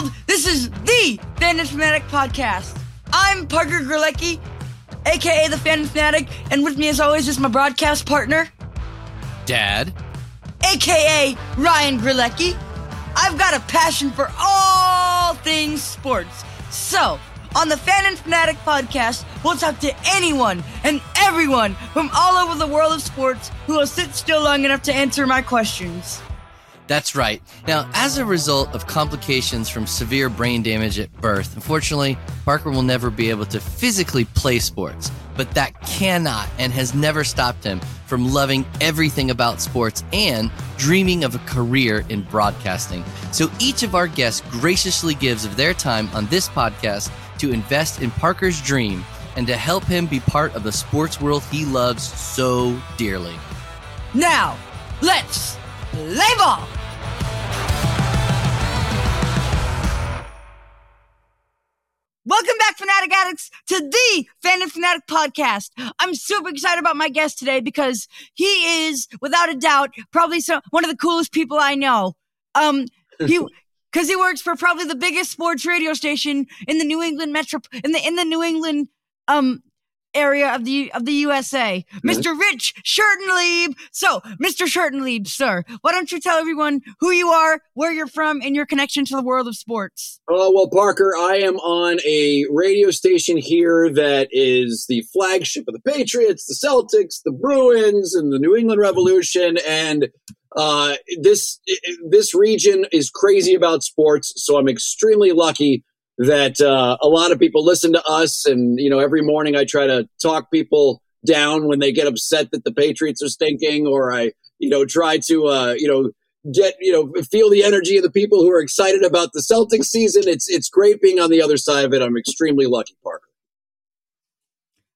world. This is the Fan Fanatic podcast. I'm Parker Grelecki, aka the Fan Fanatic, and with me, as always, is my broadcast partner, Dad, aka Ryan Grelecki. I've got a passion for all things sports. So, on the Fan in Fanatic podcast, we'll talk to anyone and everyone from all over the world of sports who will sit still long enough to answer my questions. That's right. Now, as a result of complications from severe brain damage at birth, unfortunately, Parker will never be able to physically play sports. But that cannot and has never stopped him from loving everything about sports and dreaming of a career in broadcasting. So each of our guests graciously gives of their time on this podcast to invest in Parker's dream and to help him be part of the sports world he loves so dearly. Now, let's play ball! Welcome back, Fanatic Addicts, to the Fan in Fanatic podcast. I'm super excited about my guest today because he is, without a doubt, probably some, one of the coolest people I know. Um, he, because he works for probably the biggest sports radio station in the New England metro in the in the New England um area of the of the USA, Mr. Rich Shertenlieb. So, Mr. Shertenlieb, sir, why don't you tell everyone who you are, where you're from, and your connection to the world of sports? Oh, well, Parker, I am on a radio station here that is the flagship of the Patriots, the Celtics, the Bruins, and the New England Revolution. And uh, this this region is crazy about sports, so I'm extremely lucky that uh, a lot of people listen to us. And you know, every morning I try to talk people down when they get upset that the Patriots are stinking, or I you know try to uh, you know get you know feel the energy of the people who are excited about the Celtics season. It's it's great being on the other side of it. I'm extremely lucky, Parker.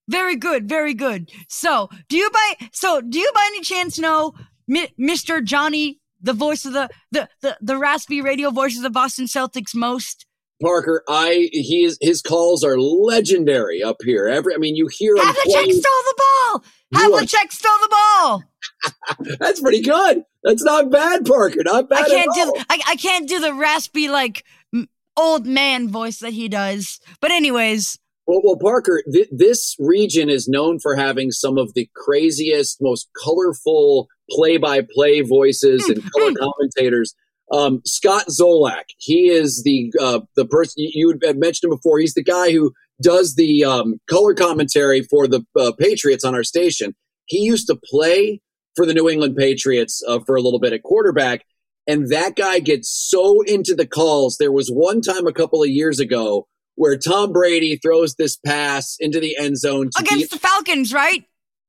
Very good, very good. So, do you by so do you by any chance know Mr. Johnny, the voice of the the the, the raspy radio voice of the Boston Celtics most? Parker, I he is his calls are legendary up here. Every I mean, you hear him. Havlicek stole the ball. Havlicek stole the ball. That's pretty good. That's not bad, Parker. Not bad. I can't do. I, I can't do the raspy like old man voice that he does. But anyways, Well, well, Parker, th- this region is known for having some of the craziest, most colorful play-by-play voices hmm, and color hmm. commentators. Um, Scott Zolak, he is the uh, the person you had mentioned him before. He's the guy who does the um, color commentary for the uh, Patriots on our station. He used to play for the New England Patriots uh, for a little bit at quarterback, and that guy gets so into the calls. There was one time a couple of years ago where Tom Brady throws this pass into the end zone to against the Falcons, right?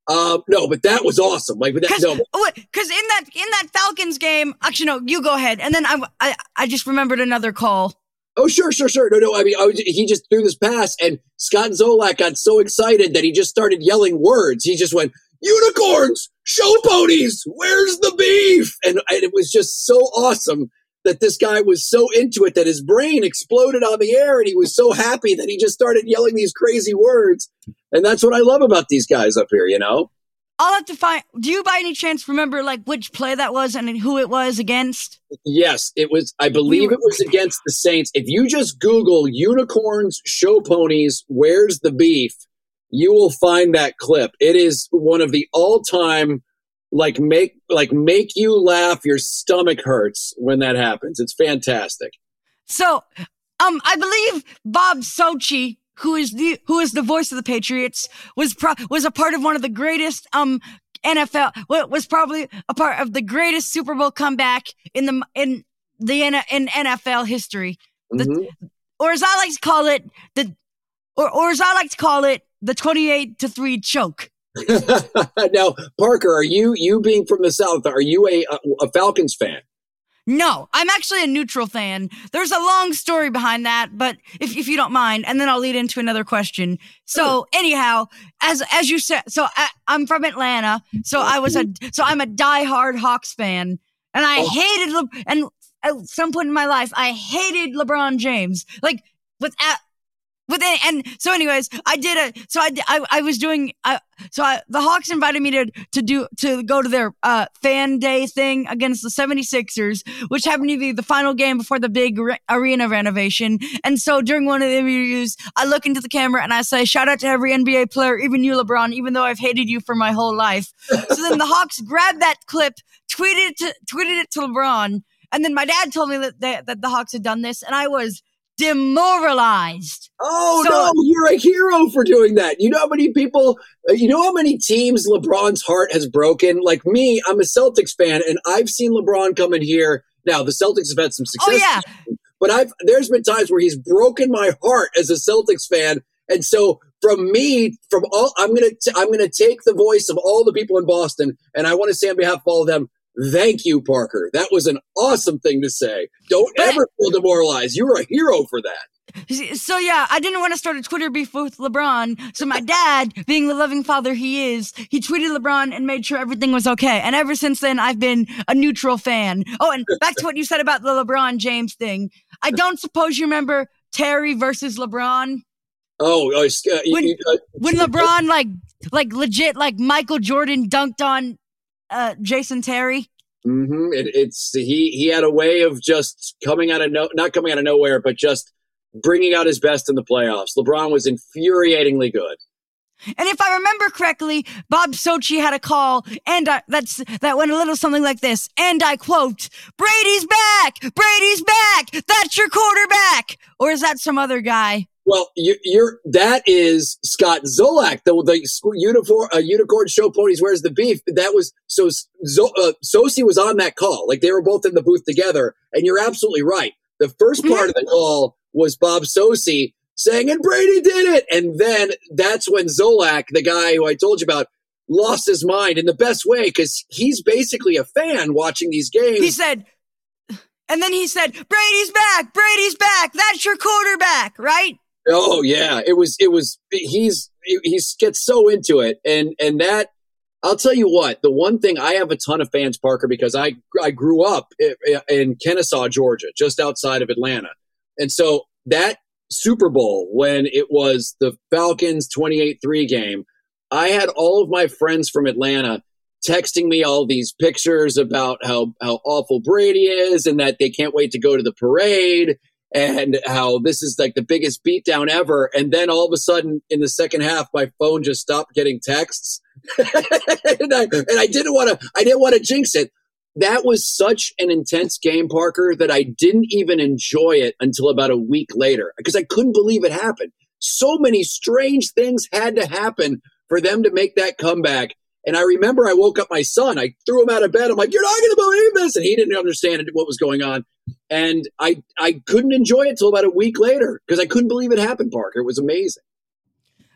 Uh no, but that was awesome. Like but that Because no, because in that in that Falcons game, actually no, you go ahead, and then I I, I just remembered another call. oh sure, sure, sure. No, no. I mean, I was, he just threw this pass, and Scott Zolak got so excited that he just started yelling words. He just went unicorns, show ponies, where's the beef? And, and it was just so awesome that this guy was so into it that his brain exploded on the air, and he was so happy that he just started yelling these crazy words. And that's what I love about these guys up here. You know. I'll have to find. Do you by any chance remember like which play that was and who it was against? Yes, it was. I believe it was against the Saints. If you just Google unicorns, show ponies, where's the beef, you will find that clip. It is one of the all-time like make like make you laugh, your stomach hurts when that happens. It's fantastic. So, um, I believe Bob Socci, who is the who is the voice of the Patriots, was pro- was a part of one of the greatest um NFL wa- was probably a part of the greatest Super Bowl comeback in the in the in NFL history, The- Mhm. or as I like to call it, the or or as I like to call it, the twenty eight to three choke. now, Parker, are you you being from the South? Are you a a, Falcons fan? No, I'm actually a neutral fan. There's a long story behind that, but if, if you don't mind, and then I'll lead into another question. So anyhow, as as you said, so I, I'm from Atlanta, so I was a mm-hmm. so I'm a diehard Hawks fan, and I Oh. hated Le- and at some point in my life I hated LeBron James. Like with at But then, and so, anyways, I did a. So I, I, I was doing. I, so I, the Hawks invited me to to do to go to their uh, fan day thing against the 76ers, which happened to be the final game before the big re- arena renovation. And so during one of the interviews, I look into the camera and I say, "Shout out to every NBA player, even you, LeBron, even though I've hated you for my whole life." so then the Hawks grabbed that clip, tweeted it to, tweeted it to LeBron, and then my dad told me that they, that the Hawks had done this, and I was demoralized. Oh so, no, you're a hero for doing that. You know how many people, uh, you know how many teams LeBron's heart has broken? Like me, I'm a Celtics fan and I've seen LeBron come in here. Now, the Celtics have had some success. Oh yeah. But I've there's been times where he's broken my heart as a Celtics fan. And so from me, from all I'm gonna t- I'm gonna take the voice of all the people in Boston, and I want to say on behalf of all of them, Thank you, Parker. That was an awesome thing to say. Don't ever feel demoralized. You were a hero for that. So yeah, I didn't want to start a Twitter beef with LeBron. So my dad, being the loving father he is, he tweeted LeBron and made sure everything was okay. And ever since then, I've been a neutral fan. Oh, and back to what you said about the LeBron James thing. I don't suppose you remember Terry versus LeBron. Oh, uh, when, uh, when LeBron like like legit like Michael Jordan dunked on uh, Jason Terry? Mm-hmm. It, it's he. He had a way of just coming out of no, not coming out of nowhere, but just bringing out his best in the playoffs. LeBron was infuriatingly good. And if I remember correctly, Bob Socci had a call, and I, that's that went a little something like this. And I quote: "Brady's back, Brady's back. That's your quarterback." Or is that some other guy? Well, you, are that is Scott Zolak, the the uniform, uh, unicorn show ponies. Where's the beef? That was so. Zo, uh, Socci was on that call, like they were both in the booth together. And you're absolutely right. The first mm-hmm. part of the call was Bob Socci saying, "And Brady did it," and then that's when Zolak, the guy who I told you about, lost his mind in the best way because he's basically a fan watching these games. He said. And then he said, Brady's back, Brady's back. That's your quarterback, right? Oh yeah, it was it was he's he's gets so into it. And and that I'll tell you what, the one thing I have a ton of fans Parker because I I grew up in Kennesaw, Georgia, just outside of Atlanta. And so that Super Bowl when it was the Falcons 28-3 game, I had all of my friends from Atlanta texting me all these pictures about how how awful Brady is and that they can't wait to go to the parade and how this is like the biggest beatdown ever. And then all of a sudden in the second half, my phone just stopped getting texts. and, I, and I didn't want to, I didn't want to jinx it. That was such an intense game, Parker, that I didn't even enjoy it until about a week later because I couldn't believe it happened. So many strange things had to happen for them to make that comeback. And I remember I woke up my son. I threw him out of bed. I'm like, "You're not going to believe this," and he didn't understand what was going on. And I I couldn't enjoy it till about a week later because I couldn't believe it happened. Parker, it was amazing.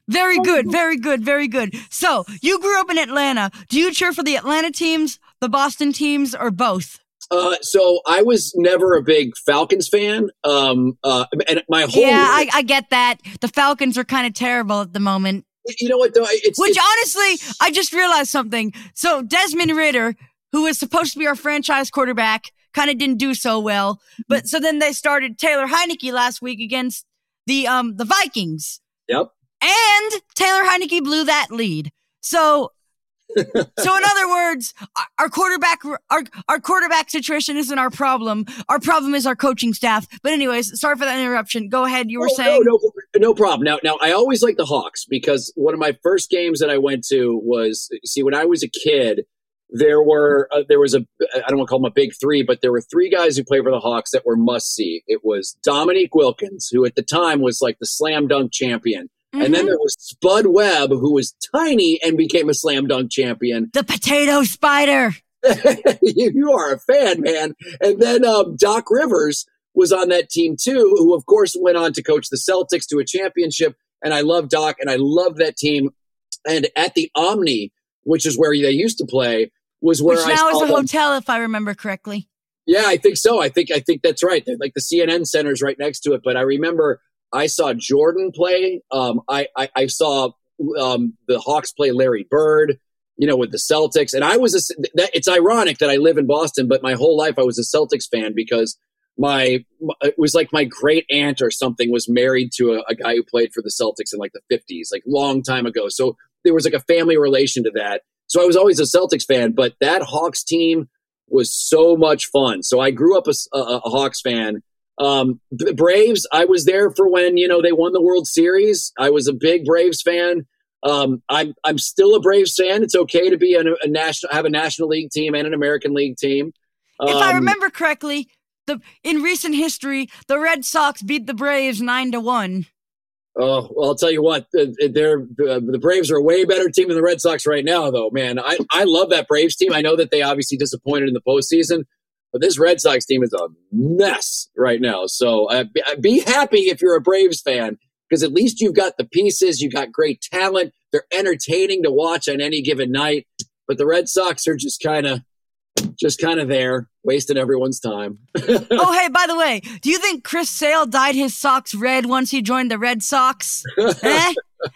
Very good, very good, very good. So you grew up in Atlanta. Do you cheer for the Atlanta teams, the Boston teams, or both? Uh, so I was never a big Falcons fan. Um, uh, and my whole yeah, I, I get that. The Falcons are kind of terrible at the moment you know what though? It's, Which it's, honestly, I just realized something. So Desmond Ridder, who was supposed to be our franchise quarterback, kind of didn't do so well. But so then they started Taylor Heinicke last week against the um the Vikings. Yep. And Taylor Heinicke blew that lead. So so in other words, our quarterback our our quarterback situation isn't our problem. Our problem is our coaching staff. But anyways, sorry for that interruption. Go ahead. You were oh, saying no, no, no problem. Now, now I always like the Hawks because one of my first games that I went to was see when I was a kid. There were uh, there was a I don't want to call them a big three, but there were three guys who played for the Hawks that were must see. It was Dominique Wilkins, who at the time was like the slam dunk champion. Mm-hmm. And then mm-hmm. there was Spud Webb, who was tiny and became a slam dunk champion. The potato spider. you are a fan, man. And then um, Doc Rivers was on that team too, who of course went on to coach the Celtics to a championship. And I love Doc and I love that team. And at the Omni, which is where they used to play, was where which I now is a them. hotel, if I remember correctly. Yeah, I think so. I think I think that's right. Like the CNN Center is right next to it. But I remember I saw Jordan play. Um, I, I, I saw um, the Hawks play Larry Bird. You know, with the Celtics, and I was a, that, it's ironic that I live in Boston, but my whole life I was a Celtics fan because my it was like my great aunt or something was married to a, a, guy who played for the Celtics in like the 50s, like long time ago. So there was like a family relation to that. So I was always a Celtics fan, but that Hawks team was so much fun. So I grew up a, a, a Hawks fan. Um, the Braves, I was there for when you know they won the World Series. I was a big Braves fan. Um, I'm I'm still a Braves fan. It's okay to be a, a national have a National League team and an American League team. Um, if I um, remember correctly, the in recent history, the Red Sox beat the Braves nine to one. Oh well, I'll tell you what, they're the Braves are a way better team than the Red Sox right now, though. Man, I I love that Braves team. I know that they obviously disappointed in the postseason, but this Red Sox team is a mess right now. So uh, be happy if you're a Braves fan because at least you've got the pieces, you've got great talent. They're entertaining to watch on any given night. But the Red Sox are just kind of just kind of there, wasting everyone's time. oh, hey, by the way, do you think Chris Sale dyed his socks red once he joined the Red Sox? eh?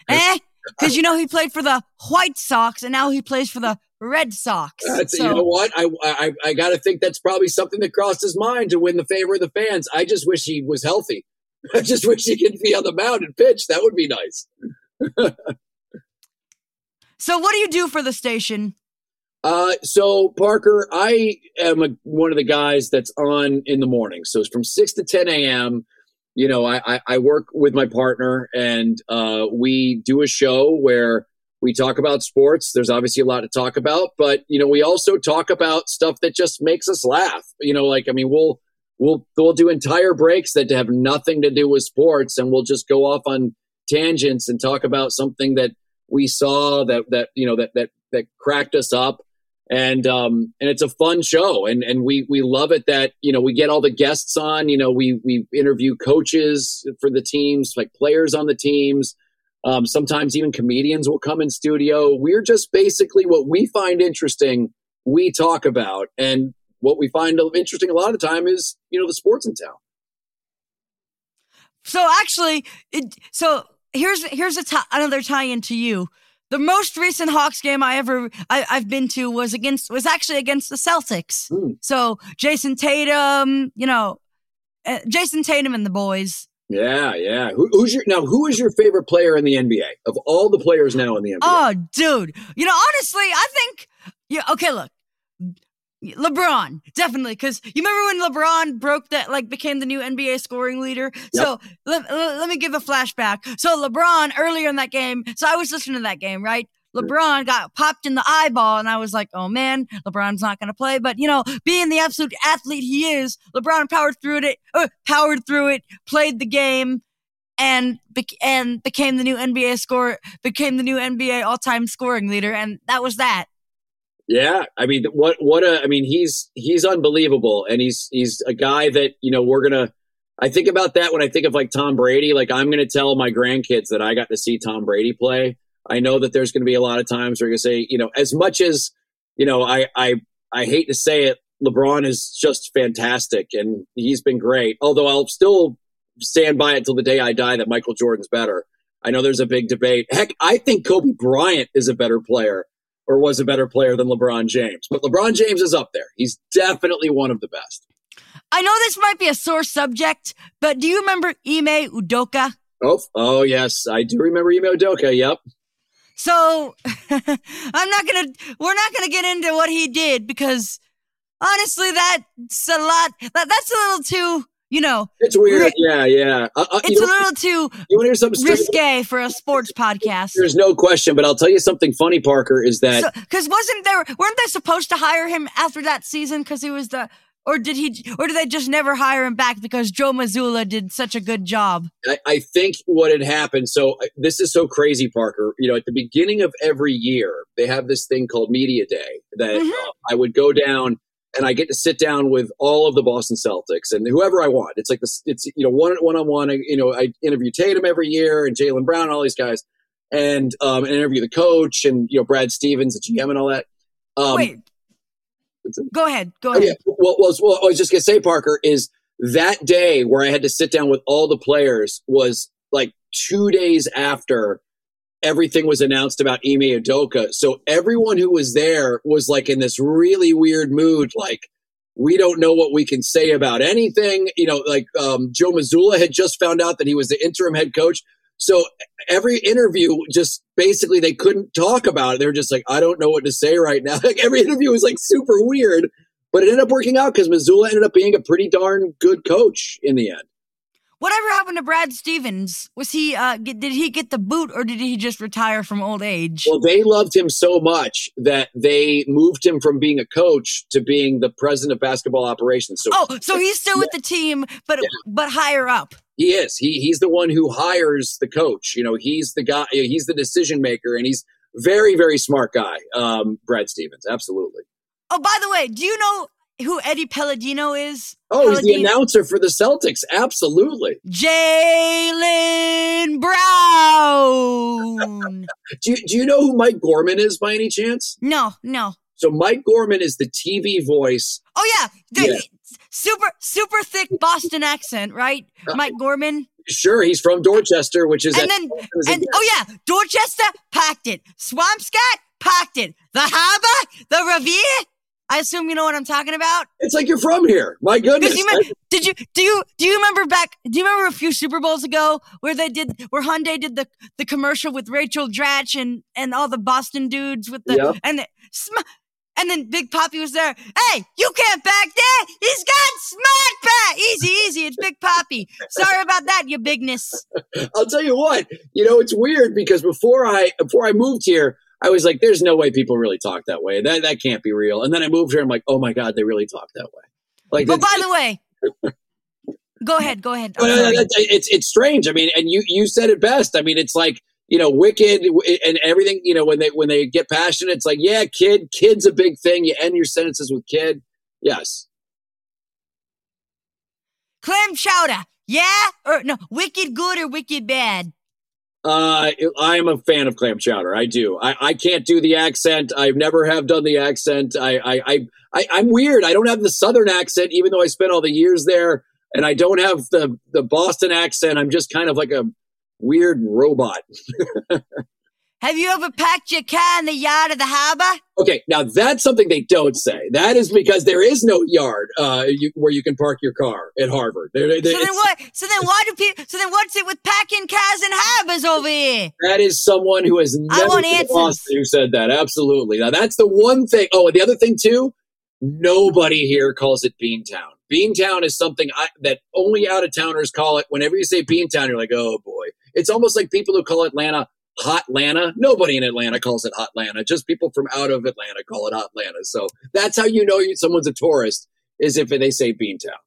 Eh? Because you know he played for the White Sox and now he plays for the Red Sox. That's, so. You know what? I I, I got to think that's probably something that crossed his mind to win the favor of the fans. I just wish he was healthy. I just wish he could be on the mound and pitch. That would be nice. so, what do you do for the station? Uh, so Parker, I am a, one of the guys that's on in the morning. So it's from six to ten a.m. You know, I, I, I work with my partner, and uh, we do a show where we talk about sports. There's obviously a lot to talk about, but you know, we also talk about stuff that just makes us laugh. You know, like I mean, we'll we'll we'll do entire breaks that have nothing to do with sports, and we'll just go off on tangents and talk about something that we saw that that you know that that that cracked us up and um and it's a fun show and and we we love it that you know we get all the guests on you know we we interview coaches for the teams like players on the teams um sometimes even comedians will come in studio we're just basically what we find interesting we talk about and what we find interesting a lot of the time is you know the sports in town so actually it, so here's here's a t- another tie in to you the most recent Hawks game I ever I, have been to was against was actually against the Celtics. Mm. So Jayson Tatum, you know, uh, Jayson Tatum and the boys. Yeah, yeah. Who, who's your now? Who is your favorite player in the NBA of all the players now in the NBA? Oh, dude. You know, honestly, I think. Yeah. Okay. Look, LeBron, definitely, because you remember when LeBron broke that, like, became the new NBA scoring leader. Yep. So let, let me give a flashback. So LeBron earlier in that game, so I was listening to that game, right? LeBron got popped in the eyeball, and I was like, "Oh man, LeBron's not going to play." But you know, being the absolute athlete he is, LeBron powered through it, uh, powered through it, played the game, and be- and became the new NBA score, became the new NBA all time scoring leader, and that was that. Yeah, I mean, what what a I mean, he's he's unbelievable, and he's he's a guy that you know we're gonna. I think about that when I think of like Tom Brady. Like I'm gonna tell my grandkids that I got to see Tom Brady play. I know that there's gonna be a lot of times where you say, you know, as much as you know, I I I hate to say it, LeBron is just fantastic, and he's been great. Although I'll still stand by it till the day I die that Michael Jordan's better. I know there's a big debate. Heck, I think Kobe Bryant is a better player or was a better player than LeBron James. But LeBron James is up there. He's definitely one of the best. I know this might be a sore subject, but do you remember Ime Udoka? Oh, oh yes, I do remember Ime Udoka. Yep. So I'm not gonna. We're not gonna get into what he did because honestly, that's a lot. That, that's a little too you know, it's weird. yeah, yeah. Uh, uh, it's a little too you want to hear something risque for a sports podcast. There's no question, but I'll tell you something funny, Parker, is that because so, wasn't there weren't they supposed to hire him after that season because he was the or did he or did they just never hire him back because Joe Mazzulla did such a good job? I, I think what had happened. So uh, this is so crazy, Parker. You know, at the beginning of every year, they have this thing called Media Day that mm-hmm. uh, I would go down and I get to sit down with all of the Boston Celtics and whoever I want. It's like this, it's you know one one on one. You know, I interview Tatum every year and Jaylen Brown and all these guys, and um, and interview the coach and you know Brad Stevens, the GM, and all that. Um, Wait, go ahead, go ahead. Oh, yeah. well, well, well, I was just gonna say, Parker, is that day where I had to sit down with all the players was like two days after everything was announced about Ime Udoka. So everyone who was there was like in this really weird mood, like, we don't know what we can say about anything. You know, like um, Joe Mazzulla had just found out that he was the interim head coach. So every interview, just basically, they couldn't talk about it. They're just like, I don't know what to say right now. Like every interview was like super weird, but it ended up working out because Mazzulla ended up being a pretty darn good coach in the end. Whatever happened to Brad Stevens? Was he uh get, did he get the boot or did he just retire from old age? Well, they loved him so much that they moved him from being a coach to being the president of basketball operations. So oh, so he's still with the team, but yeah. but higher up. He is. He he's the one who hires the coach. You know, he's the guy. He's the decision maker, and he's very very smart guy. Um, Brad Stevens, absolutely. Oh, by the way, do you know who Eddie Palladino is? Oh, he's the announcer for the Celtics. Absolutely. Jaylen Brown. do, you, do you know who Mike Gorman is by any chance? No, no. So Mike Gorman is the TV voice. Oh yeah, the, yeah. super super thick Boston accent, right? Uh, Mike Gorman. Sure, he's from Dorchester, which is and then and oh yeah, Dorchester packed it. Swampscott packed it. The harbor, the Revere, I assume you know what I'm talking about. It's like you're from here. My goodness. You remember, did you do you do you remember back? Do you remember a few Super Bowls ago where they did where Hyundai did the the commercial with Rachel Dratch and and all the Boston dudes with the yep. and the, and then Big Papi was there. Hey, you can't back that. He's got smart back. Easy, easy. It's Big Papi. Sorry about that, you bigness. I'll tell you what. You know, it's weird because before I before I moved here, I was like, there's no way people really talk that way. That that can't be real. And then I moved here. I'm like, oh my god, they really talk that way. Like, but by the way, go ahead, go ahead. it's it's strange. I mean, and you you said it best. I mean, it's like you know, wicked and everything. You know, when they when they get passionate, it's like, yeah, kid, kid's a big thing. You end your sentences with kid. Yes. Clam chowder, yeah, or no, wicked good or wicked bad. Uh, I am a fan of clam chowder. I do. I, I can't do the accent. I never have done the accent. I, I, I, I, I'm weird. I don't have the southern accent, even though I spent all the years there. And I don't have the, the Boston accent. I'm just kind of like a weird robot. Have you ever packed your car in the yard of the harbor? Okay, now that's something they don't say. That is because there is no yard uh, you, where you can park your car at Harvard. There, there, so then what? So then why do people? So then what's it with packing cars and harbors over here? That is someone who has never I want who said that. Absolutely. Now that's the one thing. Oh, and the other thing too. Nobody here calls it Beantown. Beantown is something I, that only out of towners call it. Whenever you say Beantown, you're like, oh boy. It's almost like people who call Atlanta Hot Atlanta. Nobody in Atlanta calls it Hot Atlanta. Just people from out of Atlanta call it Hot Atlanta. So that's how you know someone's a tourist is if they say Beantown.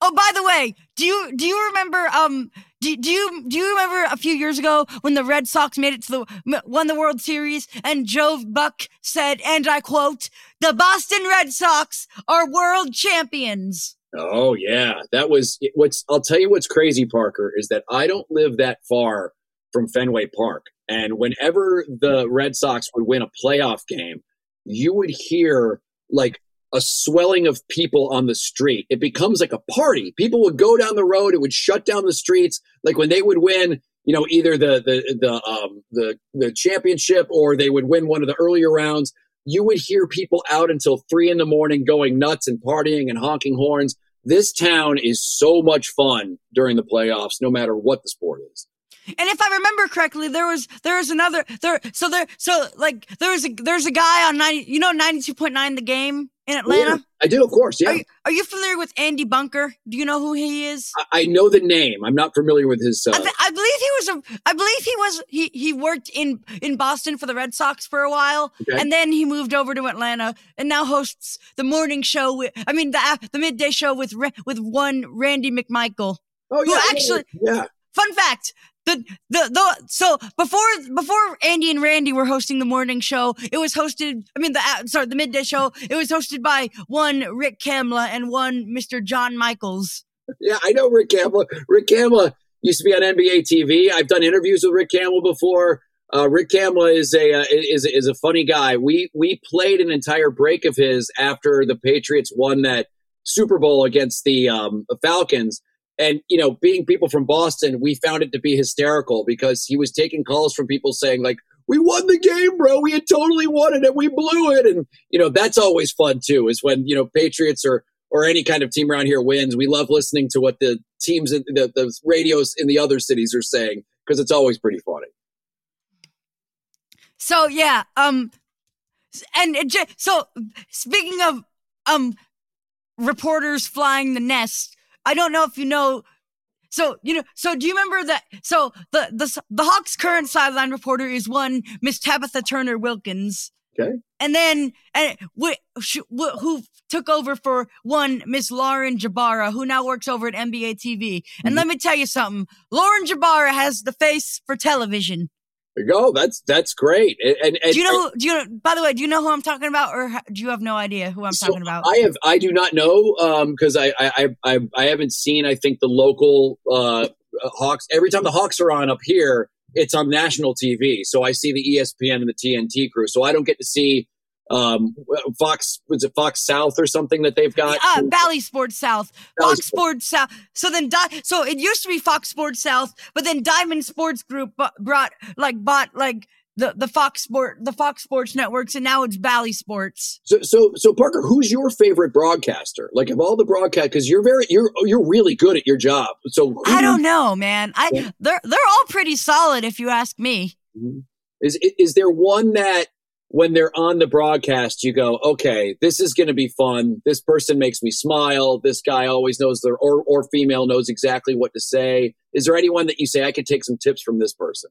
Oh, by the way, do you do you remember um do, do you do you remember a few years ago when the Red Sox made it to the won the World Series and Joe Buck said and I quote, "The Boston Red Sox are world champions." Oh yeah, that was what's I'll tell you what's crazy Parker is that I don't live that far from Fenway Park. And whenever the Red Sox would win a playoff game, you would hear like a swelling of people on the street. It becomes like a party. People would go down the road. It would shut down the streets. Like when they would win, you know, either the the the um the the championship or they would win one of the earlier rounds. You would hear people out until three in the morning going nuts and partying and honking horns. This town is so much fun during the playoffs, no matter what the sport is. And if I remember correctly, there was there was another there so there so like there was a there's a guy on ninety you know ninety two point nine the game in Atlanta. Yeah, I do, of course. Yeah. Are you, are you, familiar with Andy Bunker? Do you know who he is? I, I know the name. I'm not familiar with his. Uh... I, th- I, believe he was a. I believe he was. He he worked in in Boston for the Red Sox for a while, okay. and then he moved over to Atlanta and now hosts the morning show. With, I mean the the midday show with with one Randy McMichael. Oh yeah, actually, yeah. Fun fact: the, the the so before before Andy and Randy were hosting the morning show, it was hosted. I mean, the uh, sorry, the midday show. It was hosted by one Rick Kamla and one Mr. John Michaels. Yeah, I know Rick Kamla. Rick Kamla used to be on NBA TV. I've done interviews with Rick Kamla before. Uh, Rick Kamla is a uh, is is a funny guy. We we played an entire break of his after the Patriots won that Super Bowl against the um, Falcons and, you know, being people from Boston, we found it to be hysterical because he was taking calls from people saying, like, we won the game, bro. We had totally won it and we blew it. And, you know, that's always fun too, is when, you know, Patriots are or any kind of team around here wins. We love listening to what the teams, the, the radios in the other cities are saying because it's always pretty funny. So yeah, um, and it, so speaking of um reporters flying the nest, I don't know if you know. So you know, so do you remember that? So the the the Hawks' current sideline reporter is one Miss Tabitha Turner Wilkins. Okay. And then, and wh- who took over for one Miss Lauren Jbara, who now works over at NBA TV. And Mhm. let me tell you something: Lauren Jbara has the face for television. Go. That's that's great. And, and, and Do you know? Who, do you? By the way, do you know who I'm talking about, or do you have no idea who I'm So, talking about? I have I do not know because I, I I I I haven't seen I think the local uh, Hawks every time the Hawks are on up here it's on national TV so I see the ESPN and the TNT crew so I don't get to see um, Fox was it Fox South or something that they've got uh, Bally Sports South, Bally Fox Sports South. So then, Di- so it used to be Fox Sports South, but then Diamond Sports Group brought like bought like the the Fox Sport the Fox Sports networks, and now it's Bally Sports. so so so Parker who's your favorite broadcaster like of all the broadcast because you're very you're you're really good at your job so who I don't know, man. I Yeah. they're they're all pretty solid, if you ask me. Mhm. Is is there one that when they're on the broadcast you go, okay, this is going to be fun. This person makes me smile. This guy always knows their or or female knows exactly what to say. Is there anyone that you say I could take some tips from this person?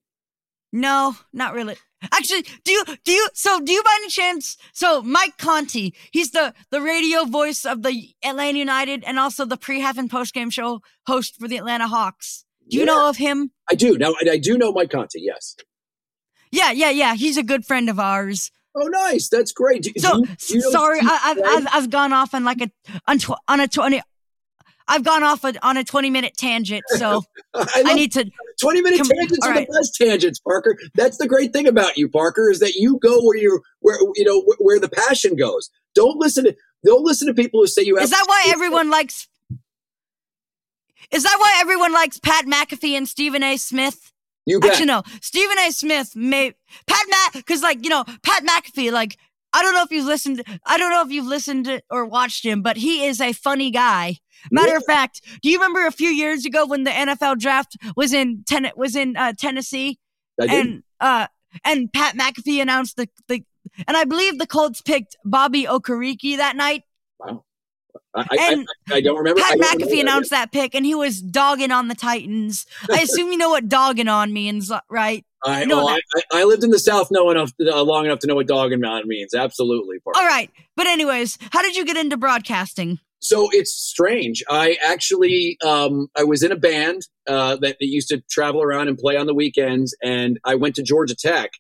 No, not really. Actually, do you do you so do you by any chance so Mike Conti, he's the the radio voice of the Atlanta United and also the pre-half and post-game show host for the Atlanta Hawks. Do you Yeah. know of him? I do. Now I, I do know Mike Conti. Yes. Yeah, yeah, yeah. He's a good friend of ours. Oh, nice. That's great. Do- So do you- do you know sorry, I, I've, I've I've gone off on like a on, tw- on a twenty. I've gone off a, on a twenty minute tangent, so I, I need to. 20 minute Com- tangents are right. the best tangents, Parker. That's the great thing about you, Parker, is that you go where you where you know where, where the passion goes. Don't listen to don't listen to people who say you have Is that why everyone likes? Is that why everyone likes Pat McAfee and Stephen A. Smith? You bet. Actually, no. Stephen A. Smith may Pat Mac because like you know Pat McAfee. Like I don't know if you've listened. I don't know if you've listened or watched him, but he is a funny guy. Matter of fact, do you remember a few years ago when the NFL draft was in ten- was in uh, Tennessee and uh and Pat McAfee announced the the and I believe the Colts picked Bobby Okereke that night. I, I, I, don't remember. Pat don't McAfee that. announced that pick, and he was dogging on the Titans. I assume you know what dogging on means, right? I, know. well, I, I lived in the South enough, uh, long enough to know what dogging on means. Absolutely. Parker. All right. But anyways, how did you get into broadcasting? So it's strange. I actually um, I was in a band uh, that, that used to travel around and play on the weekends, and I went to Georgia Tech,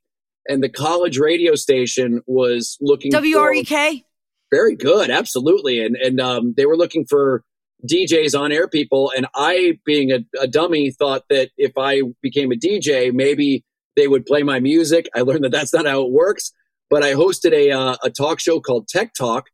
and the college radio station was looking for- WREK? Very good, absolutely, and and um, they were looking for DJs on air people, and I, being a, a dummy, thought that if I became a DJ, maybe they would play my music. I learned that that's not how it works, but I hosted a uh, a talk show called Tech Talk,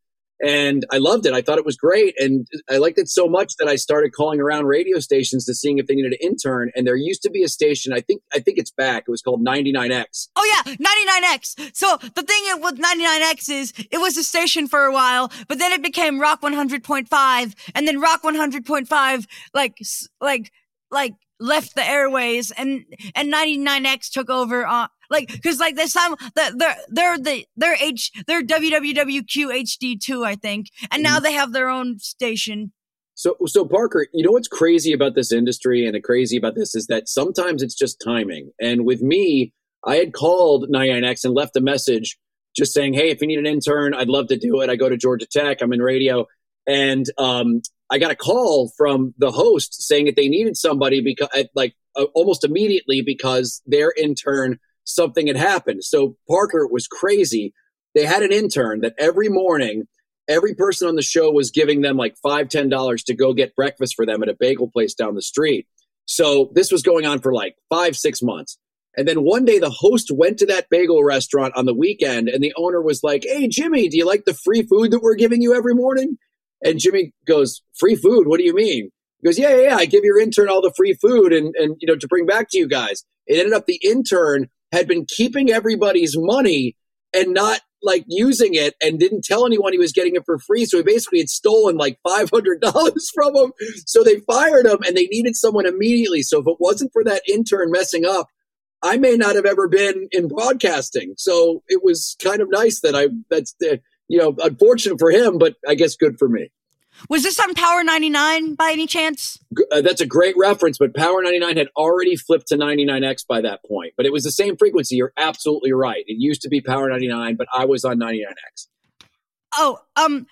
and I loved it. I thought it was great, and I liked it so much that I started calling around radio stations to seeing if they needed an intern. And there used to be a station, I think I think it's back. It was called 99X. Oh yeah, 99X. So the thing with 99X is it was a station for a while, but then it became Rock 100.5, and then Rock 100.5 like like like left the airways, and and 99X took over on. Like, cause like this time, they're, they're, they're the, they're H, they're WWWQ HD2, I think. And now they have their own station. So, so Parker, you know what's crazy about this industry and crazy about this is that sometimes it's just timing. And with me, I had called 99X and left a message just saying, "Hey, if you need an intern, I'd love to do it. I go to Georgia Tech. I'm in radio." And um, I got a call from the host saying that they needed somebody because, like, uh, almost immediately because their intern something had happened. So Parker was crazy. They had an intern that every morning every person on the show was giving them like five ten dollars to go get breakfast for them at a bagel place down the street. So this was going on for like five six months. And then one day the host went to that bagel restaurant on the weekend and the owner was like hey jimmy do you like the free food that we're giving you every morning? And jimmy goes free food? What do you mean? He goes yeah yeah, yeah i give your intern all the free food and and you know to bring back to you guys. It ended up the intern had been keeping everybody's money and not like using it and didn't tell anyone he was getting it for free. So he basically had stolen like five hundred dollars from him. So they fired him, and they needed someone immediately. So if it wasn't for that intern messing up, I may not have ever been in broadcasting. So it was kind of nice that I that's you know unfortunate for him, but I guess good for me. Was this on Power 99 by any chance? Uh, that's a great reference, but Power 99 had already flipped to 99X by that point. But it was the same frequency. You're absolutely right. It used to be Power 99, but I was on 99X. Oh, um,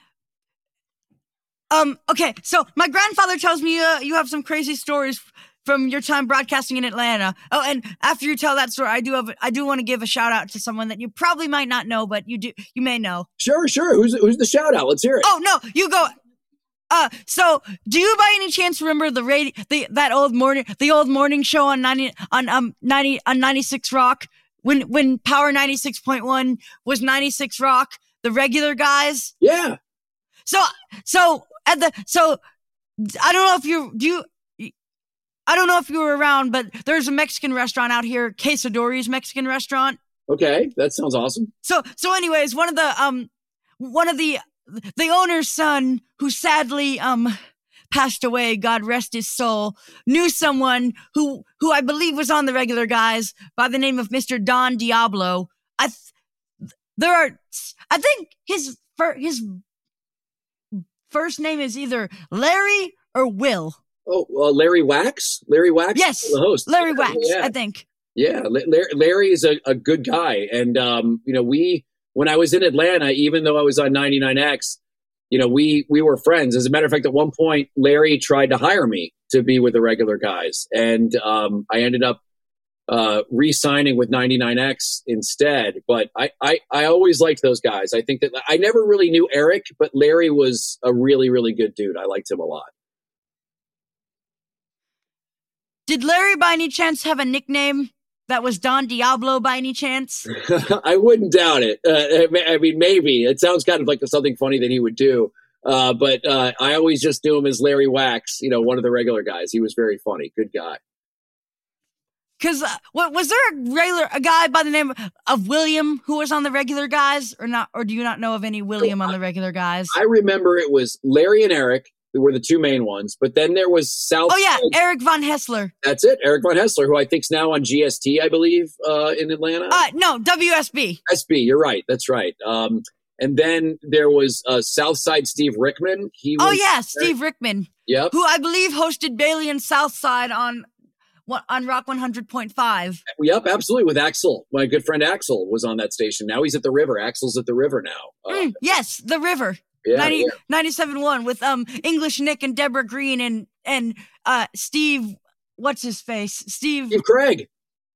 um, okay. So my grandfather tells me uh, you have some crazy stories from your time broadcasting in Atlanta. Oh, and after you tell that story, I do have I do want to give a shout out to someone that you probably might not know, but you do you may know. Sure, sure. Who's who's the shout out? Let's hear it. Oh no, you go. Uh, so do you by any chance remember the radio, the that old morning, the old morning show on ninety on um ninety on ninety six Rock when when Power ninety six point one was ninety six Rock, the regular guys. Yeah. So so at the so I don't know if you do you. I don't know if you were around, but there's a Mexican restaurant out here, Quesadori's Mexican restaurant. Okay, that sounds awesome. So so anyways, one of the um one of the the owner's son, who sadly um passed away, God rest his soul, knew someone who who I believe was on the regular guys by the name of Mr. Don Diablo. I th- there are I think his fir- his first name is either Larry or Will. Oh, uh, Larry Wax, Larry Wax, Yes, the host, Larry Yeah, Wax, Yeah, I think. yeah. Larry, Larry is a, a good guy, and um, you know, we when I was in Atlanta, even though I was on 99X, you know, we we were friends. As a matter of fact, at one point, Larry tried to hire me to be with the regular guys, and um, I ended up uh, re-signing with 99X instead. But I, I I always liked those guys. I think that I never really knew Eric, but Larry was a really really good dude. I liked him a lot. Did Larry by any chance have a nickname that was Don Diablo by any chance? I wouldn't doubt it. Uh, I mean- maybe it sounds kind of like something funny that he would do. Uh, but uh, I always just knew him as Larry Wax, you know, one of the regular guys. He was very funny, good guy. Because uh, what was there a regular a guy by the name of William who was on the regular guys or not? Or do you not know of any William on the regular guys? I remember it was Larry and Eric were the two main ones, but then there was South. Oh yeah, Eric von Hessler. that's it. Eric von Hessler, who I think's now on GST, I believe, uh, in Atlanta. Uh no, WSB. SB, you're right. That's right. Um, and then there was uh, Southside Steve Rickman. He was, Oh yeah, Steve Rickman, Yep. who I believe hosted Bailey and Southside on on Rock 100.5. Yep, absolutely. With Axel, my good friend Axel was on that station. Now he's at the river. Axel's at the river now. Uh, Mm, yes, the river. Yeah, 90, yeah. 97.1 with um English Nick and Deborah Green and and uh Steve what's his face? Steve Steve Craig.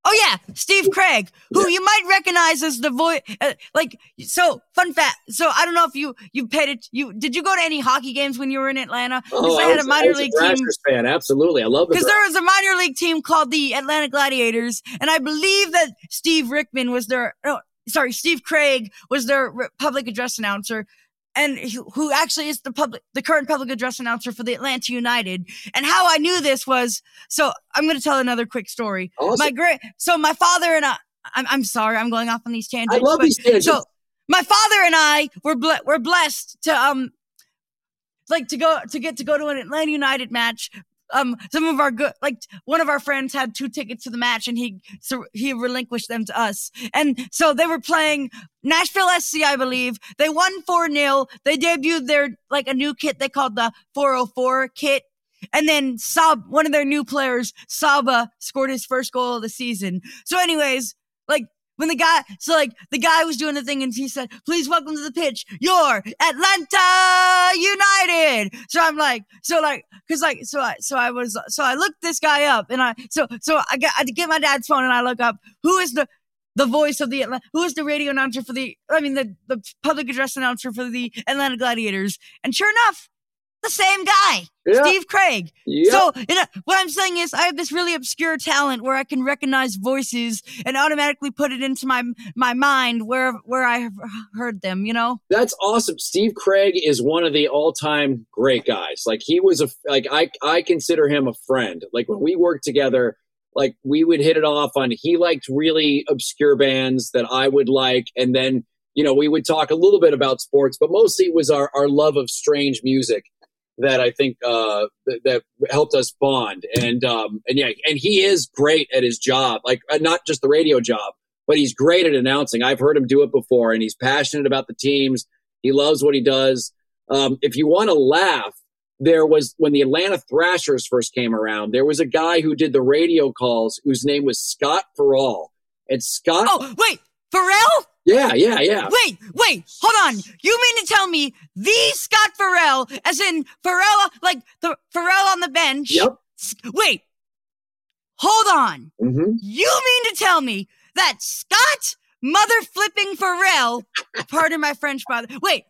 Oh yeah, Steve Craig, who Yeah. you might recognize as the voice. Uh, like, so fun fact. So I don't know if you you paid it. You did you go to any hockey games when you were in Atlanta? Because Oh, I had was, a minor league a team. Fan. Absolutely, I love the. Because there was a minor league team called the Atlanta Gladiators, and I believe that Steve Rickman was their. No, sorry, Steve Craig was their public address announcer. And who- who actually is the public, the current public address announcer for the Atlanta United. And how I knew this was, so I'm going to tell another quick story Awesome. my great so my father and I I'm, I'm sorry I'm going off on these tangents. I love but- these tangents. So my father and I were ble- were blessed to um like to go to get to go to an Atlanta United match. Um, some of our good like one of our friends had two tickets to the match and he so he relinquished them to us. And so they were playing Nashville SC, I believe. They won 4 0. They debuted their like a new kit they called the 404 kit. And then Sab, one of their new players, Saba, scored his first goal of the season. So, anyways, like when the guy, so like the guy was doing the thing and he said, please welcome to the pitch, your Atlanta United. So I'm like, so like, cause like, so I, so I was, so I looked this guy up and I, so, so I got, I get my dad's phone and I look up who is the, the voice of the Atlanta, who is the radio announcer for the, I mean, the, the public address announcer for the Atlanta Gladiators. And sure enough, the same guy, Yeah. Steve Craig. Yep. So, you know, what I'm saying is, I have this really obscure talent where I can recognize voices and automatically put it into my my mind where where I have heard them. You know? That's awesome. Steve Craig is one of the all-time great guys. Like he was a like I I consider him a friend. Like when we worked together, like we would hit it off on he liked really obscure bands that I would like and then you know, we would talk a little bit about sports, but mostly it was our, our love of strange music that I think uh, that, that helped us bond. And um, and yeah, and he is great at his job, like uh, not just the radio job, but he's great at announcing. I've heard him do it before, and he's passionate about the teams. He loves what he does. Um, if you want to laugh, there was when the Atlanta Thrashers first came around, there was a guy who did the radio calls whose name was Scott Farrell. And Scott Oh, wait, Pharrell? Yeah, yeah, yeah. Wait, wait, hold on. You mean to tell me the Scott Ferrall, as in Ferrall, like the Ferrall on the bench? Yep. Wait, hold on. hmm You mean to tell me that Scott mother flipping Ferrall, pardon my French brother. Wait,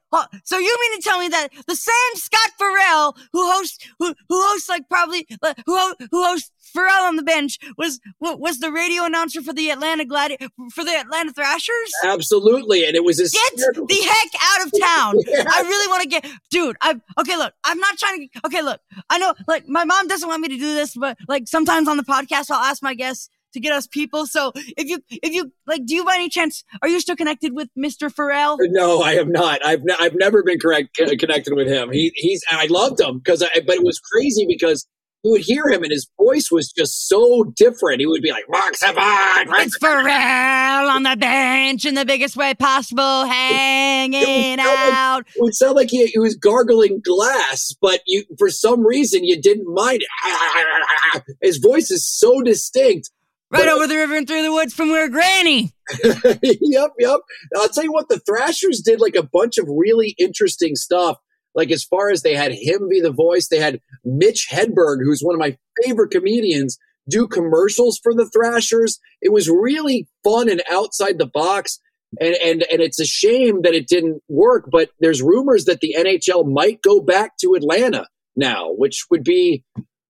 so you mean to tell me that the same Scott Ferrall who hosts who who hosts like probably uh, who who hosts Ferrall on the bench was was the radio announcer for the Atlanta Gladi- for the Atlanta Thrashers? Absolutely. And it was Get hysterical. the heck out of town. Yeah. I really want to get, dude. I okay. Look, I'm not trying to. Okay, look. I know, like, my mom doesn't want me to do this, but like sometimes on the podcast, I'll ask my guests to get us people. So if you, if you like, do you by any chance are you still connected with Mr. Ferrall? No, I have not. I've I've never been correct uh, connected with him. He he's and I loved him because I but it was crazy because you would hear him and his voice was just so different. He would be like Mark Savard. Mark It's Ferrall on the bench in the biggest way possible, hanging out. It would sound like he, he was gargling glass, but you for some reason you didn't mind it. His voice is so distinct. Right over the river and through the woods from where Granny. yep, yep. I'll tell you what, the Thrashers did like a bunch of really interesting stuff. Like as far as they had him be the voice, they had Mitch Hedberg, who's one of my favorite comedians, do commercials for the Thrashers. It was really fun and outside the box. And and and it's a shame that it didn't work, but there's rumors that the NHL might go back to Atlanta now, which would be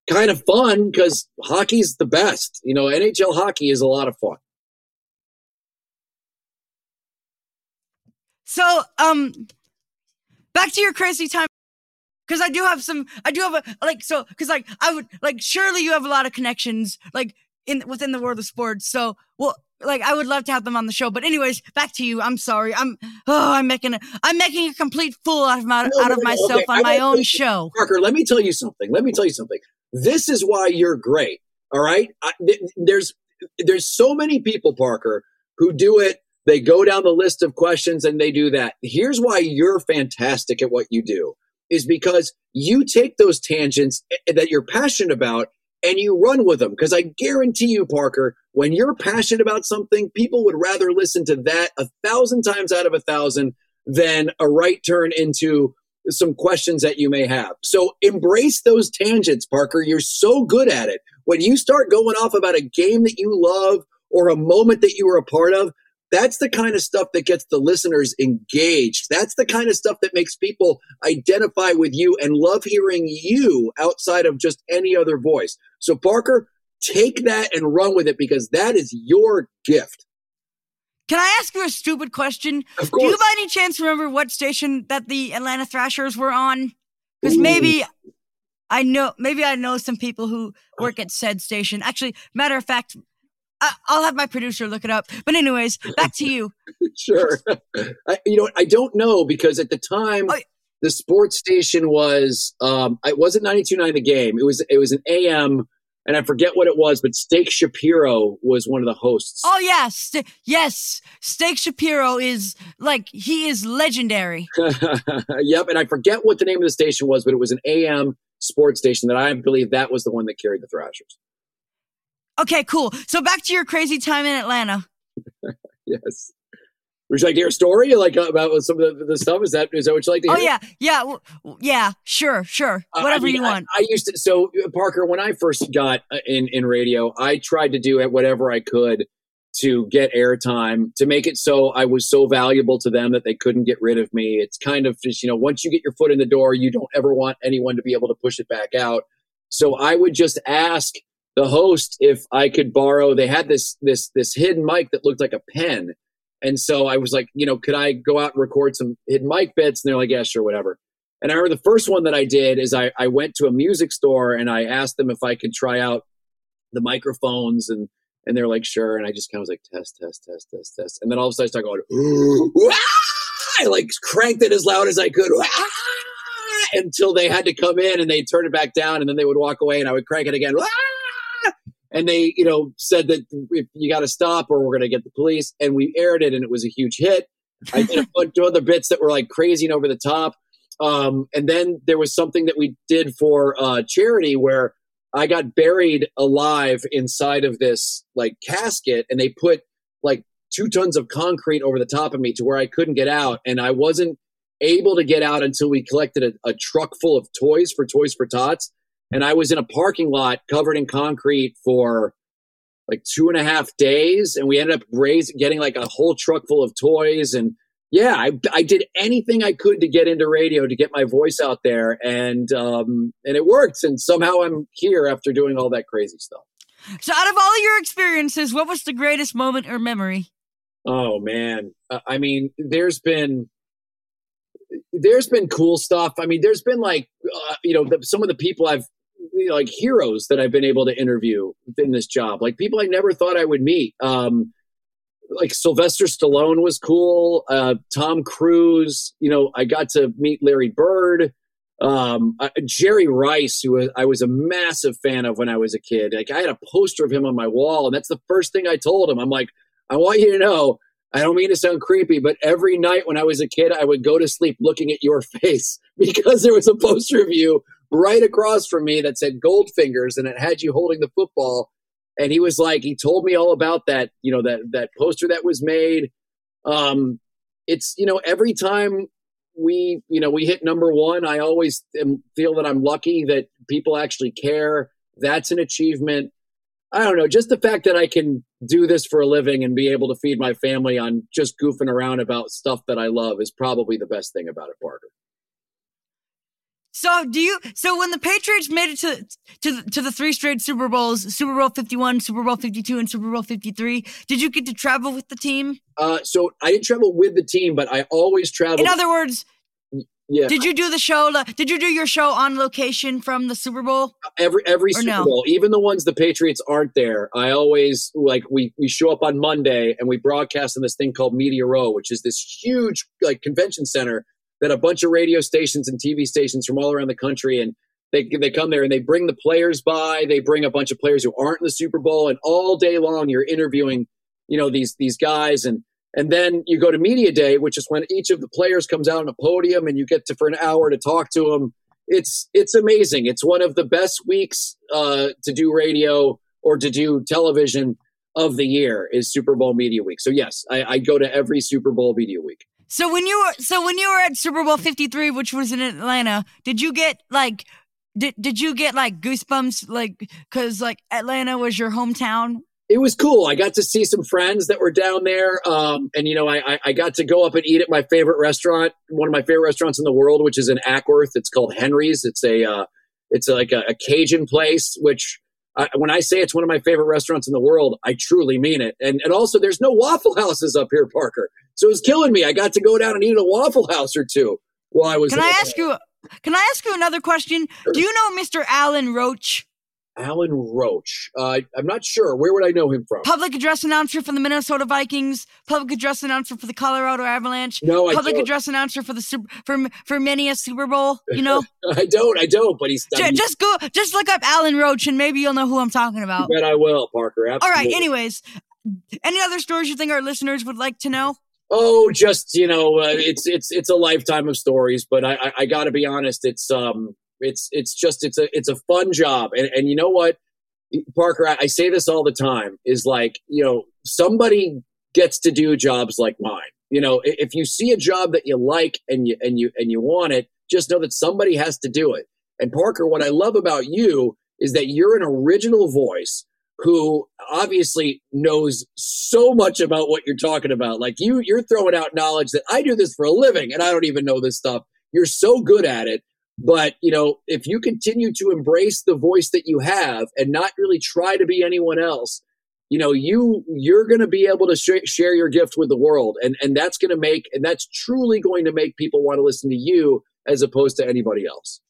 kind of fun because hockey's the best. You know, NHL hockey is a lot of fun. So, um, back to your crazy time. Cause I do have some, I do have a, like, so, cause like, I would, like, surely you have a lot of connections, like, in, within the world of sports. So, well, like, I would love to have them on the show. But anyways, back to you. I'm sorry. I'm, oh, I'm making a, I'm making a complete fool out of my, No, out no, of no, myself okay, on I my own show. Parker, let me tell you something. Let me tell you something. This is why you're great. All right. I, th- there's there's so many people, Parker, who do it. They go down the list of questions and they do that. Here's why you're fantastic at what you do is because you take those tangents eh, that you're passionate about and you run with them. Because I guarantee you, Parker, when you're passionate about something, people would rather listen to that a thousand times out of a thousand than a right turn into some questions that you may have. So embrace those tangents, Parker. You're so good at it. When you start going off about a game that you love or a moment that you were a part of, that's the kind of stuff that gets the listeners engaged. That's the kind of stuff that makes people identify with you and love hearing you outside of just any other voice. So, Parker, take that and run with it because that is your gift. Can I ask you a stupid question? Of Do you by any chance remember what station that the Atlanta Thrashers were on? Because maybe I know, maybe I know some people who work at said station. Actually, matter of fact, I, I'll have my producer look it up. But anyways, back to you. sure. I, you know, I don't know because at the time Oh, the sports station was um, it wasn't 92.9 the game. It was it was an AM, and I forget what it was, but Steak Shapiro was one of the hosts. Oh yeah, St- yes, Steak Shapiro is like he is legendary. yep, and I forget what the name of the station was, but it was an AM sports station that I believe that was the one that carried the Thrashers. Okay, cool. So back to your crazy time in Atlanta. Yes. Would you like to hear a story like uh, about some of the, the stuff? Is that is that what you like to hear? Oh yeah, yeah, w- yeah. Sure, sure. Uh, I Whatever mean, you want. I, used to. So uh, Parker, when I first got uh, in in radio, I tried to do whatever I could to get airtime to make it so I was so valuable to them that they couldn't get rid of me. It's kind of just you know once you get your foot in the door, you don't ever want anyone to be able to push it back out. So I would just ask the host if I could borrow. They had this this this hidden mic that looked like a pen. And so I was like, you know, could I go out and record some hidden mic bits? And they're like, yeah, sure, whatever. And I remember the first one that I did is I, I went to a music store and I asked them if I could try out the microphones and and they're like, sure. And I just kind of was like, test, test, test, test, test. And then all of a sudden I start going, I like cranked it as loud as I could. Ah! Until they had to come in and they'd turn it back down and then they would walk away and I would crank it again. Ah! And they, you know, said that if you got to stop or we're going to get the police. And we aired it and it was a huge hit. I did a bunch of other bits that were like crazy and over the top. Um, and then there was something that we did for uh, charity where I got buried alive inside of this like casket, and they put like two tons of concrete over the top of me to where I couldn't get out, and I wasn't able to get out until we collected a, a truck full of toys for Toys for Tots, and I was in a parking lot covered in concrete for like two and a half days, and we ended up raising getting like a whole truck full of toys and yeah, I, I did anything I could to get into radio to get my voice out there, and um, and it worked. And somehow I'm here after doing all that crazy stuff. So, out of all your experiences, what was the greatest moment or memory? Oh man, I mean, there's been there's been cool stuff. I mean, there's been like uh, you know the, some of the people I've like heroes that I've been able to interview in this job, like people I never thought I would meet. Um, like Sylvester Stallone was cool. Uh, Tom Cruise, you know, I got to meet Larry Bird. Um, Jerry Rice, who I was a massive fan of when I was a kid. Like I had a poster of him on my wall, and that's the first thing I told him. I'm like, I want you to know, I don't mean to sound creepy, but every night when I was a kid, I would go to sleep looking at your face because there was a poster of you right across from me that said Goldfingers, and it had you holding the football. And he was like he told me all about that you know that that poster that was made. Um it's you know every time we you know we hit number one i always am, feel that i'm lucky that people actually care. That's an achievement. I don't know just the fact that i can do this for a living and be able to feed my family on just goofing around about stuff that i love is probably the best thing about it parker so do you? So when the Patriots made it to to to the three straight Super Bowls, Super Bowl Fifty One, Super Bowl Fifty Two, and Super Bowl Fifty Three, did you get to travel with the team? Uh, so I didn't travel with the team, but I always traveled. In other words, yeah. Did you do the show? Did you do your show on location from the Super Bowl? Every every Super no? Bowl, even the ones the Patriots aren't there. I always like we we show up on Monday and we broadcast in this thing called Media Row, which is this huge like convention center that a bunch of radio stations and TV stations from all around the country and they they come there and they bring the players by. They bring a bunch of players who aren't in the Super Bowl, and all day long you're interviewing, you know, these these guys, and and then you go to media day, which is when each of the players comes out on a podium, and you get to for an hour to talk to them. It's it's amazing. It's one of the best weeks uh, to do radio or to do television of the year is Super Bowl Media Week. So yes, I, I go to every Super Bowl Media Week. So when you were so when you were at Super Bowl 53 which was in Atlanta, did you get like did did you get like goosebumps like cuz like Atlanta was your hometown? It was cool. I got to see some friends that were down there, um, and you know, I, I got to go up and eat at my favorite restaurant, one of my favorite restaurants in the world, which is in Acworth. It's called Henry's. It's a uh, it's like a, a Cajun place, which I, when I say it's one of my favorite restaurants in the world, I truly mean it. And and also, there's no Waffle Houses up here, Parker. So it was killing me. I got to go down and eat at a Waffle House or two while I was. Can I ask you? Can I ask you another question? Sure. Do you know Mr. Alan Roach? Alan Roach. Uh, I'm not sure. Where would I know him from? Public address announcer for the Minnesota Vikings. Public address announcer for the Colorado Avalanche. No, I Public don't. address announcer for the super, for for many a Super Bowl. You know. I don't. I don't. But he's just, just go. Just look up Alan Roach and maybe you'll know who I'm talking about. bet I will, Parker. Absolutely. All right. Anyways, any other stories you think our listeners would like to know? Oh, just you know, uh, it's it's it's a lifetime of stories. But I I, I got to be honest. It's um it's it's just it's a it's a fun job and and you know what Parker, I, I say this all the time is like, you know, somebody gets to do jobs like mine. You know, if you see a job that you like and you and you and you want it, just know that somebody has to do it. And Parker, what I love about you is that you're an original voice who obviously knows so much about what you're talking about. Like you, you're throwing out knowledge that I do this for a living and I don't even know this stuff. You're so good at it but, you know, if you continue to embrace the voice that you have and not really try to be anyone else, you know, you you're going to be able to sh- share your gift with the world and and that's going to make and that's truly going to make people want to listen to you as opposed to anybody else.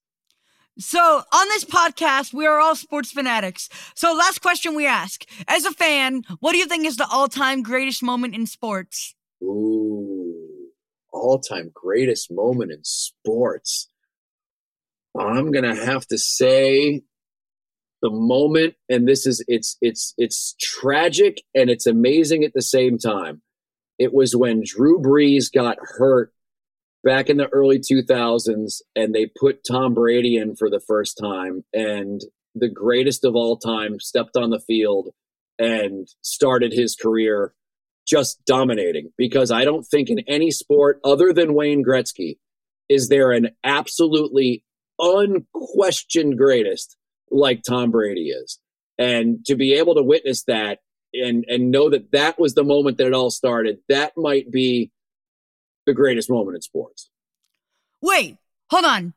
So, on this podcast, we are all sports fanatics. So, last question we ask As a fan, what do you think is the all time greatest moment in sports? Ooh all-time greatest moment in sports. I'm gonna have to say the moment, and this is it's it's it's tragic and it's amazing at the same time. It was when Drew Brees got hurt back in the early 2000s, and they put Tom Brady in for the first time, and the greatest of all time stepped on the field and started his career just dominating. Because I don't think in any sport other than Wayne Gretzky is there an absolutely unquestioned greatest like Tom Brady is. And to be able to witness that and and know that that was the moment that it all started, that might be the greatest moment in sports. Wait, hold on.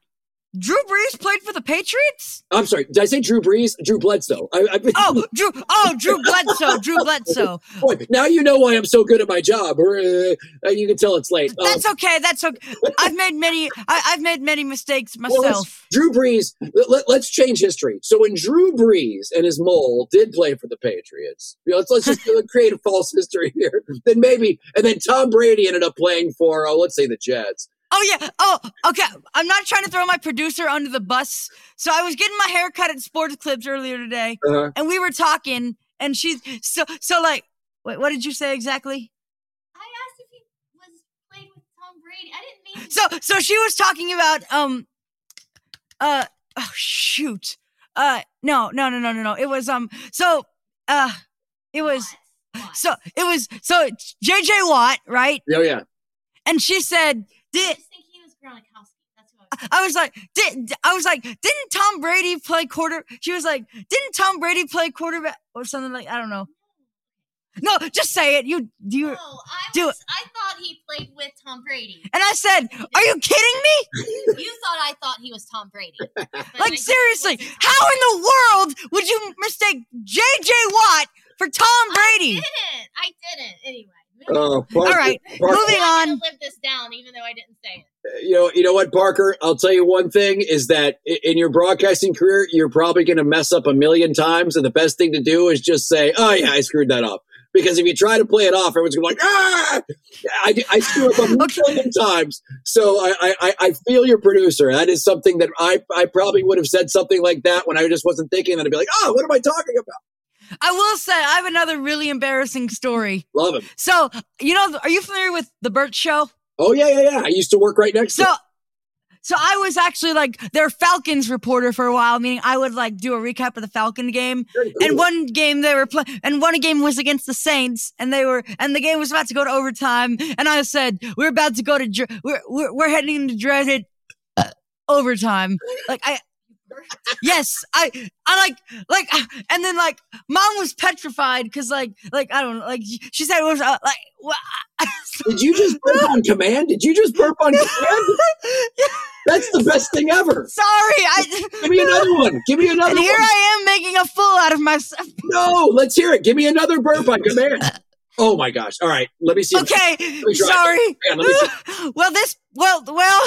Drew Brees played for the Patriots? I'm sorry. Did I say Drew Brees? Drew Bledsoe. I, I, oh, Drew. Oh, Drew Bledsoe. Drew Bledsoe. Boy, now you know why I'm so good at my job. Uh, you can tell it's late. That's um, okay. That's okay. I've made many. I, have made many mistakes myself. Well, Drew Brees. Let, us change history. So when Drew Brees and his mole did play for the Patriots, you know, let's, let's just create a false history here. Then maybe, and then Tom Brady ended up playing for, uh, let's say, the Jets. Oh yeah. Oh, okay. I'm not trying to throw my producer under the bus. So I was getting my hair cut at Sports Clips earlier today, uh-huh. and we were talking, and she's so so like. Wait, what did you say exactly? I asked if he was playing with Tom Brady. I didn't mean. So so she was talking about um, uh oh shoot, uh no no no no no no it was um so uh it was. What? What? So it was so JJ Watt, right? Oh yeah. And she said, did I was like, did I was like, didn't Tom Brady play quarter? She was like, didn't Tom Brady play quarterback or something like I don't know. No, just say it. You do you no, I do was, it. I thought he played with Tom Brady. And I said, "Are you kidding me?" you thought I thought he was Tom Brady. like seriously, how in the world would you mistake JJ Watt for Tom Brady? I didn't. I didn't. Anyway. Oh, All right, Parker, moving on. Live this down, even though I didn't say it. You know, you know what, Parker? I'll tell you one thing: is that in your broadcasting career, you're probably going to mess up a million times, and the best thing to do is just say, "Oh yeah, I screwed that up." Because if you try to play it off, everyone's going to be like, "Ah, I, I screw up a million times." So I, I, I feel your producer. That is something that I, I probably would have said something like that when I just wasn't thinking. That I'd be like, "Oh, what am I talking about?" I will say I have another really embarrassing story. Love him. So, you know, are you familiar with the Bert Show? Oh yeah, yeah, yeah. I used to work right next so, to. So I was actually like their Falcons reporter for a while, meaning I would like do a recap of the Falcon game. Cool. And one game they were playing, and one game was against the Saints, and they were, and the game was about to go to overtime. And I said, "We're about to go to, we're we're, we're heading into dreaded uh, overtime." Like I, yes, I, I like, like, and then like, mom was petrified because like, like I don't know, like she said it was uh, like. What? Did you just burp on command? Did you just burp on command? That's the best thing ever. Sorry, I. Give me another one. Give me another. And here one. I am making a fool out of myself. No, let's hear it. Give me another burp on command. Oh my gosh! All right, let me see. Okay, me sorry. well, this well well.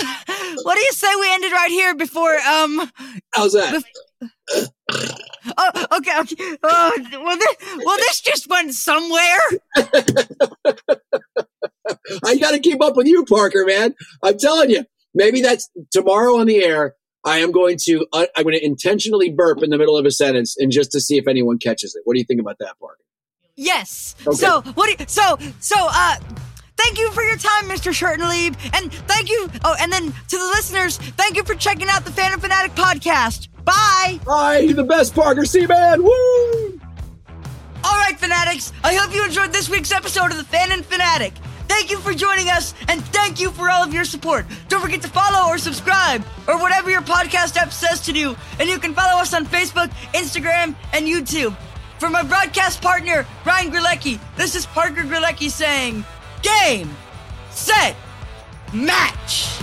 What do you say we ended right here before um? How's that? Bef- oh, okay, okay. Oh, well, this well this just went somewhere. I got to keep up with you, Parker. Man, I'm telling you. Maybe that's tomorrow on the air. I am going to uh, I'm going to intentionally burp in the middle of a sentence and just to see if anyone catches it. What do you think about that, Parker? Yes. Okay. So what? Do you, so so uh. Thank you for your time, Mr. Shertenlieb. And thank you. Oh, and then to the listeners, thank you for checking out the Fan in Fanatic podcast. Bye. Bye. You're The best Parker Seaman. Woo! All right, Fanatics. I hope you enjoyed this week's episode of the Fan in Fanatic. Thank you for joining us, and thank you for all of your support. Don't forget to follow or subscribe, or whatever your podcast app says to do. And you can follow us on Facebook, Instagram, and YouTube. For my broadcast partner, Ryan Grelecki, this is Parker Grelecki saying, Game, set, match.